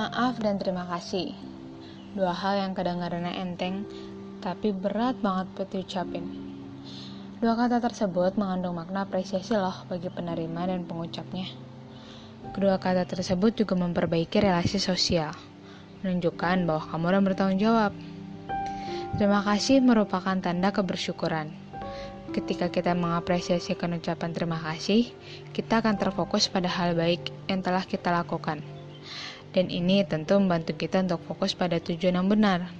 Maaf dan terima kasih. Dua hal yang kedengarannya enteng, tapi berat banget buat diucapin. Dua kata tersebut mengandung makna apresiasi loh bagi penerima dan pengucapnya. Kedua kata tersebut juga memperbaiki relasi sosial, menunjukkan bahwa kamu orang bertanggung jawab. Terima kasih merupakan tanda kebersyukuran. Ketika kita mengapresiasikan ucapan terima kasih, kita akan terfokus pada hal baik yang telah kita lakukan dan ini tentu membantu kita untuk fokus pada tujuan yang benar.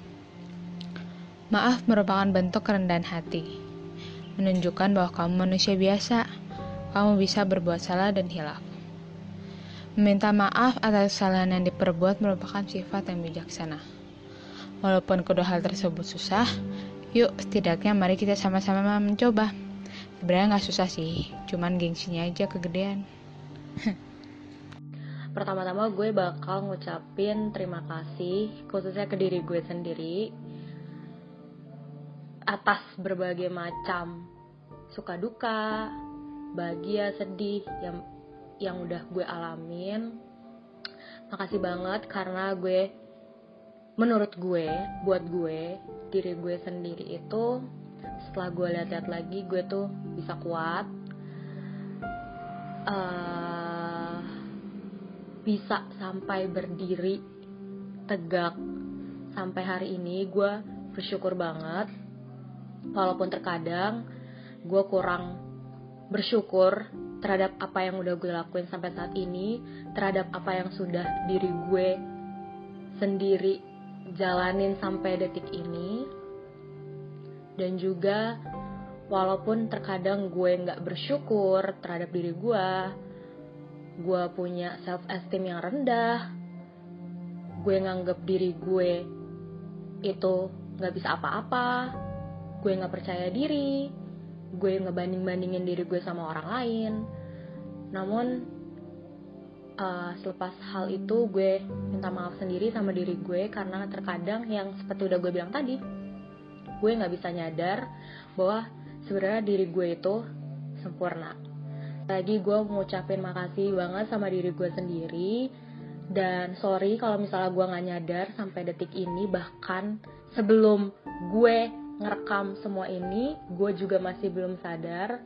Maaf merupakan bentuk kerendahan hati, menunjukkan bahwa kamu manusia biasa, kamu bisa berbuat salah dan hilaf. Meminta maaf atas kesalahan yang diperbuat merupakan sifat yang bijaksana. Walaupun kedua hal tersebut susah, yuk setidaknya mari kita sama-sama mencoba. Sebenarnya nggak susah sih, cuman gengsinya aja kegedean. pertama-tama gue bakal ngucapin terima kasih khususnya ke diri gue sendiri atas berbagai macam suka duka, bahagia, sedih yang yang udah gue alamin. Makasih banget karena gue menurut gue, buat gue, diri gue sendiri itu setelah gue lihat-lihat lagi gue tuh bisa kuat. Uh, bisa sampai berdiri tegak. Sampai hari ini gue bersyukur banget. Walaupun terkadang gue kurang bersyukur terhadap apa yang udah gue lakuin sampai saat ini terhadap apa yang sudah diri gue sendiri jalanin sampai detik ini. Dan juga walaupun terkadang gue nggak bersyukur terhadap diri gue gue punya self esteem yang rendah. Gue nganggep diri gue itu nggak bisa apa-apa. Gue nggak percaya diri. Gue ngebanding bandingin diri gue sama orang lain. Namun uh, selepas hal itu gue minta maaf sendiri sama diri gue karena terkadang yang seperti udah gue bilang tadi gue nggak bisa nyadar bahwa sebenarnya diri gue itu sempurna lagi gue ngucapin makasih banget sama diri gue sendiri. Dan sorry kalau misalnya gue nggak nyadar sampai detik ini bahkan sebelum gue ngerekam semua ini gue juga masih belum sadar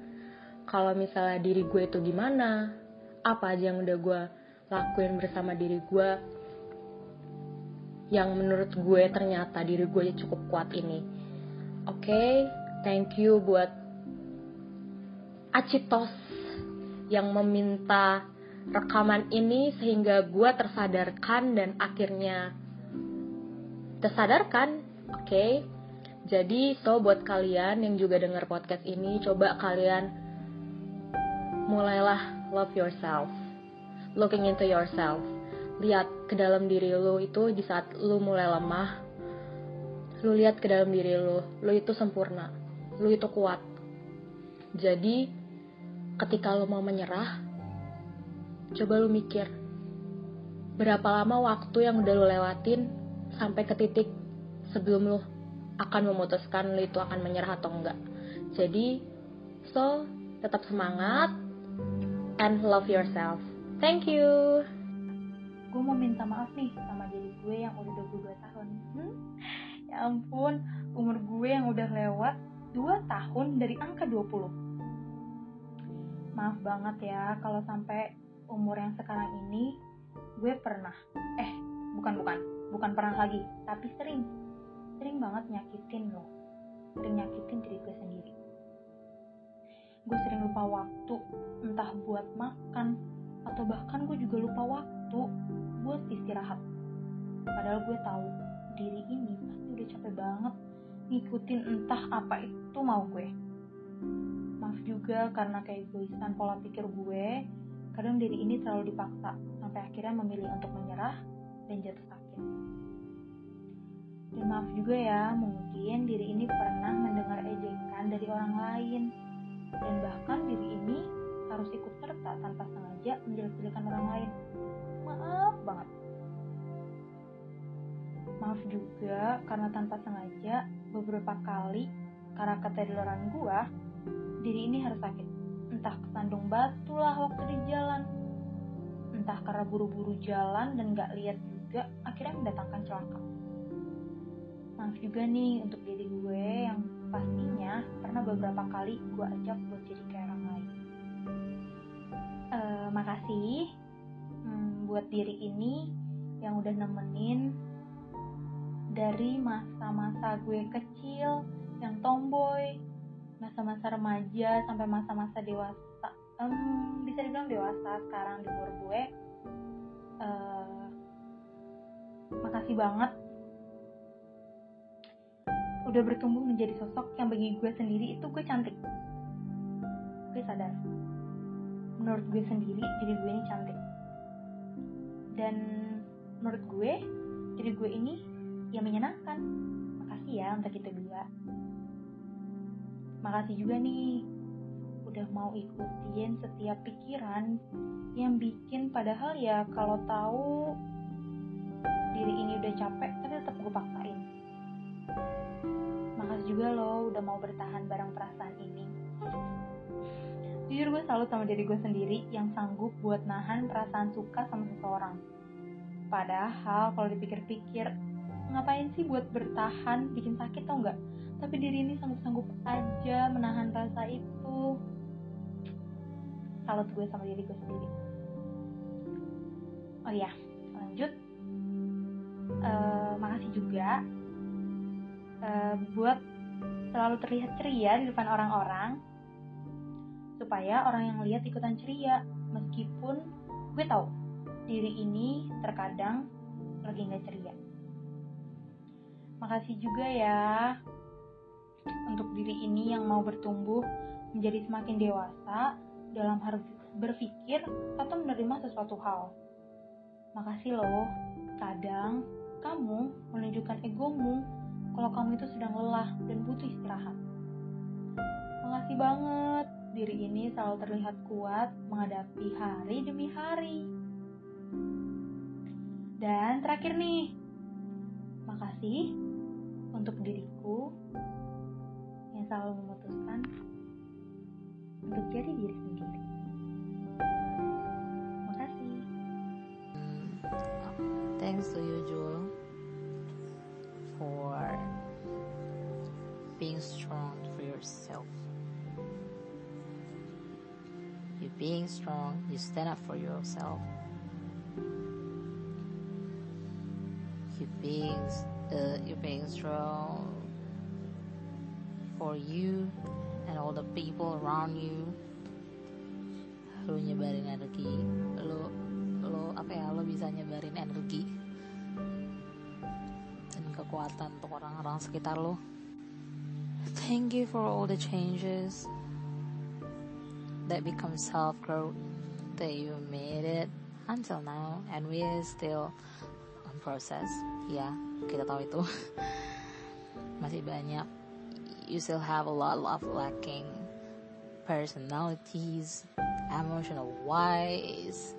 kalau misalnya diri gue itu gimana apa aja yang udah gue lakuin bersama diri gue yang menurut gue ternyata diri gue cukup kuat ini. Oke okay, thank you buat Acitos yang meminta rekaman ini sehingga gue tersadarkan dan akhirnya tersadarkan. Oke. Okay? jadi so buat kalian yang juga dengar podcast ini coba kalian mulailah love yourself. Looking into yourself. Lihat ke dalam diri lo itu di saat lo mulai lemah. Lo lihat ke dalam diri lo lo itu sempurna. Lo itu kuat. Jadi ketika lo mau menyerah, coba lo mikir, berapa lama waktu yang udah lo lewatin sampai ke titik sebelum lo akan memutuskan lo itu akan menyerah atau enggak. Jadi, so, tetap semangat and love yourself. Thank you. Gue mau minta maaf nih sama diri gue yang udah 22 tahun. Hmm? Ya ampun, umur gue yang udah lewat 2 tahun dari angka 20 maaf banget ya kalau sampai umur yang sekarang ini gue pernah eh bukan bukan bukan pernah lagi tapi sering sering banget nyakitin lo sering nyakitin diri gue sendiri. Gue sering lupa waktu entah buat makan atau bahkan gue juga lupa waktu buat istirahat. Padahal gue tahu diri ini pasti udah capek banget ngikutin entah apa itu mau gue maaf juga karena keegoisan pola pikir gue. Kadang diri ini terlalu dipaksa sampai akhirnya memilih untuk menyerah dan jatuh sakit. Dan maaf juga ya mungkin diri ini pernah mendengar ejekan dari orang lain. Dan bahkan diri ini harus ikut serta tanpa sengaja menjelek-jelekan orang lain. Maaf banget. Maaf juga karena tanpa sengaja beberapa kali karena keterlaluan gue diri ini harus sakit. Entah kesandung batu lah waktu di jalan. Entah karena buru-buru jalan dan gak lihat juga akhirnya mendatangkan celaka. Maaf juga nih untuk diri gue yang pastinya pernah beberapa kali gue ajak buat jadi kayak orang lain. Uh, makasih hmm, buat diri ini yang udah nemenin dari masa-masa gue kecil yang masa-masa remaja sampai masa-masa dewasa. Um, bisa dibilang dewasa sekarang di umur gue. Uh, makasih banget. Udah bertumbuh menjadi sosok yang bagi gue sendiri itu gue cantik. Gue sadar. Menurut gue sendiri jadi gue ini cantik. Dan menurut gue jadi gue ini ya menyenangkan. Makasih ya untuk kita dua makasih juga nih udah mau ikutin setiap pikiran yang bikin padahal ya kalau tahu diri ini udah capek tapi tetap gue paksain. Makasih juga lo udah mau bertahan bareng perasaan ini. Jujur gue salut sama diri gue sendiri yang sanggup buat nahan perasaan suka sama seseorang. Padahal kalau dipikir-pikir ngapain sih buat bertahan bikin sakit tau nggak tapi diri ini sanggup-sanggup aja menahan rasa itu. Salut gue sama diri gue sendiri. Oh iya lanjut. Uh, makasih juga uh, buat selalu terlihat ceria di depan orang-orang supaya orang yang lihat ikutan ceria. Meskipun gue tahu diri ini terkadang lagi nggak ceria. Makasih juga ya untuk diri ini yang mau bertumbuh menjadi semakin dewasa dalam harus berpikir atau menerima sesuatu hal. Makasih loh, kadang kamu menunjukkan egomu kalau kamu itu sedang lelah dan butuh istirahat. Makasih banget, diri ini selalu terlihat kuat menghadapi hari demi hari. Dan terakhir nih, makasih untuk diriku selalu memutuskan untuk jadi diri sendiri. Makasih. Thanks to you, Jewel, for being strong for yourself. You being strong, you stand up for yourself. You being, uh, you being strong for you and all the people around you. Lu nyebarin energi, lu lu apa ya, lu bisa nyebarin energi dan kekuatan untuk orang-orang sekitar lu. Thank you for all the changes that become self growth that you made it until now and we are still on process. Ya, kita tahu itu. Masih banyak you still have a lot of lacking personalities, emotional wise,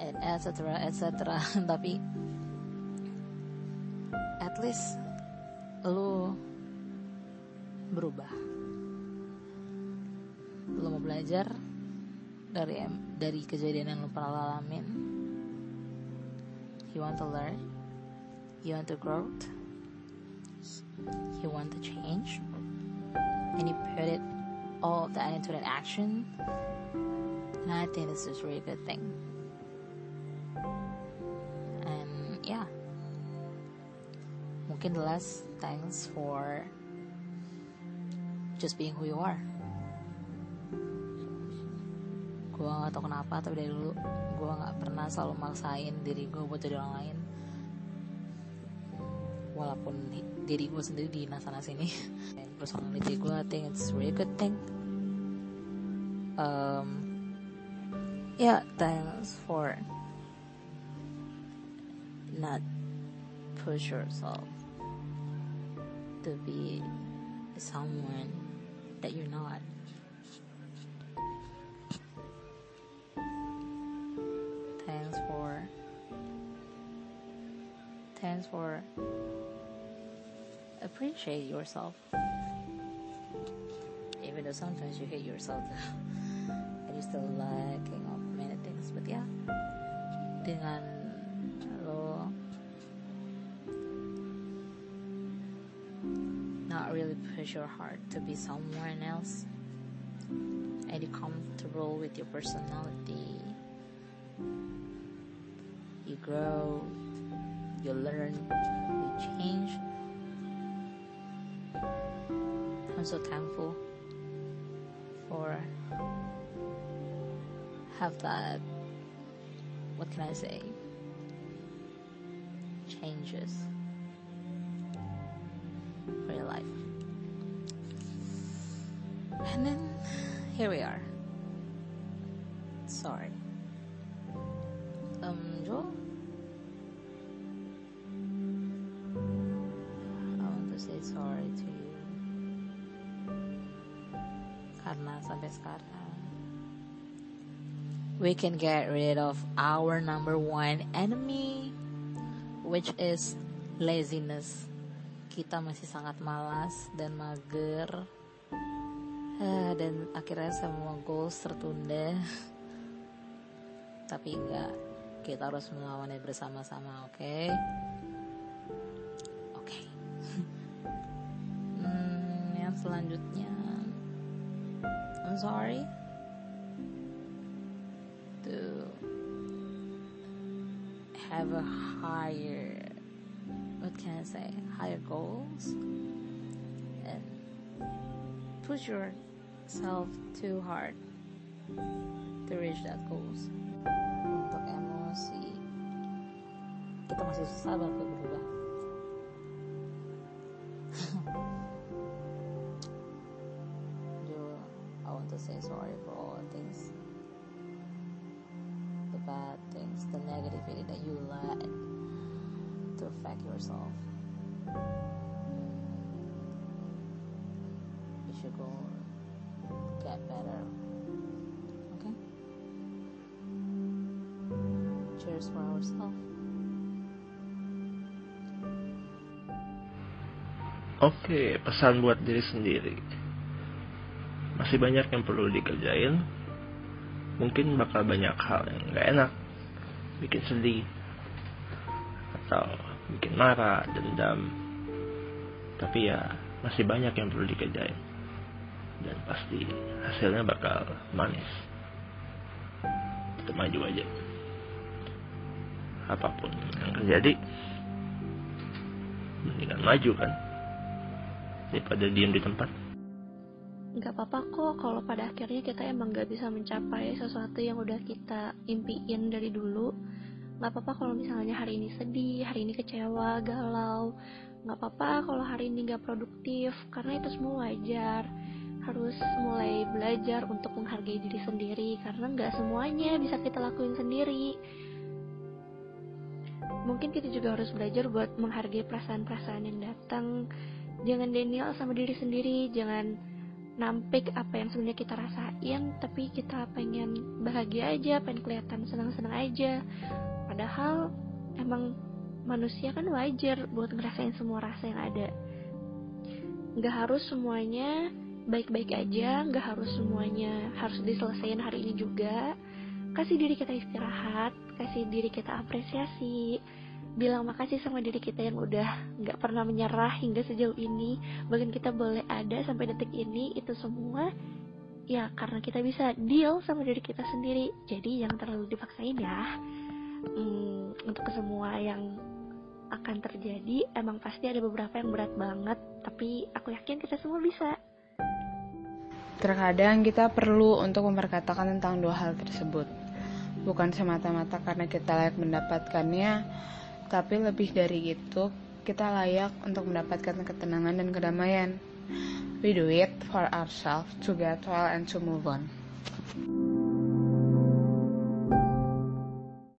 and etc. etc. Tapi at least lu berubah. Lu mau belajar dari dari kejadian yang lu pernah alamin. You want to learn. You want to grow you want to change? And you put it all of that into an action? And I think this is a really good thing. And yeah. Mungkin the last thanks for just being who you are. Gue gak tau kenapa tapi dari dulu gue gak pernah selalu maksain diri gue buat jadi orang lain. Walaupun diri gue sendiri di sana sini. Personality gue I think it's really good thing. Um, yeah thanks for not push yourself to be someone that you're not. Thanks for thanks for appreciate yourself. Even though sometimes you hate yourself and you're still lacking of many things, but yeah, dengan lo not really push your heart to be someone else. And you comfortable with your personality. You grow you learn you change. I'm so thankful for have that what can i say changes for your life. And then here we are. Sorry. Um, Joel? I want to say sorry to you. Karena sampai sekarang we can get rid of our number one enemy which is laziness. Kita masih sangat malas dan mager. Ah, dan akhirnya semua goals tertunda. Tapi enggak, kita harus melawannya bersama-sama, oke? Okay? Oke. Okay. hmm, yang selanjutnya, Sorry to have a higher what can I say higher goals. And push yourself too hard to reach that goals. Untuk emosi kita masih susah banget berubah get better. Okay? Cheers for ourselves. Oke, pesan buat diri sendiri. Masih banyak yang perlu dikerjain. Mungkin bakal banyak hal yang gak enak, bikin sedih, atau bikin marah, dendam. Tapi ya, masih banyak yang perlu dikerjain. Dan pasti hasilnya bakal manis. Tetap maju aja. Apa pun yang terjadi, mendingan maju kan daripada diem di tempat. nggak apa-apa kok kalau pada akhirnya kita emang nggak bisa mencapai sesuatu yang udah kita impiin dari dulu nggak apa-apa kalau misalnya hari ini sedih hari ini kecewa galau nggak apa-apa kalau hari ini nggak produktif karena itu semua wajar harus mulai belajar untuk menghargai diri sendiri karena nggak semuanya bisa kita lakuin sendiri. Mungkin kita juga harus belajar buat menghargai perasaan-perasaan yang datang. Jangan denial sama diri sendiri jangan nampik apa yang sebenarnya kita rasain tapi kita pengen bahagia aja pengen kelihatan senang-senang aja. Padahal emang manusia kan wajar buat ngerasain semua rasa yang ada. Nggak harus semuanya baik-baik aja nggak harus semuanya harus diselesaikan hari ini juga. Kasih diri kita istirahat kasih diri kita apresiasi. Bilang makasih sama diri kita yang udah nggak pernah menyerah hingga sejauh ini. Bahkan kita boleh ada sampai detik ini itu semua ya karena kita bisa deal sama diri kita sendiri. Jadi yang terlalu dipaksain ya. Hmm, untuk semua yang akan terjadi emang pasti ada beberapa yang berat banget. Tapi aku yakin kita semua bisa Terkadang kita perlu untuk memperkatakan tentang dua hal tersebut. Bukan semata-mata karena kita layak mendapatkannya, tapi lebih dari itu, kita layak untuk mendapatkan ketenangan dan kedamaian. We do it for ourselves to get well and to move on.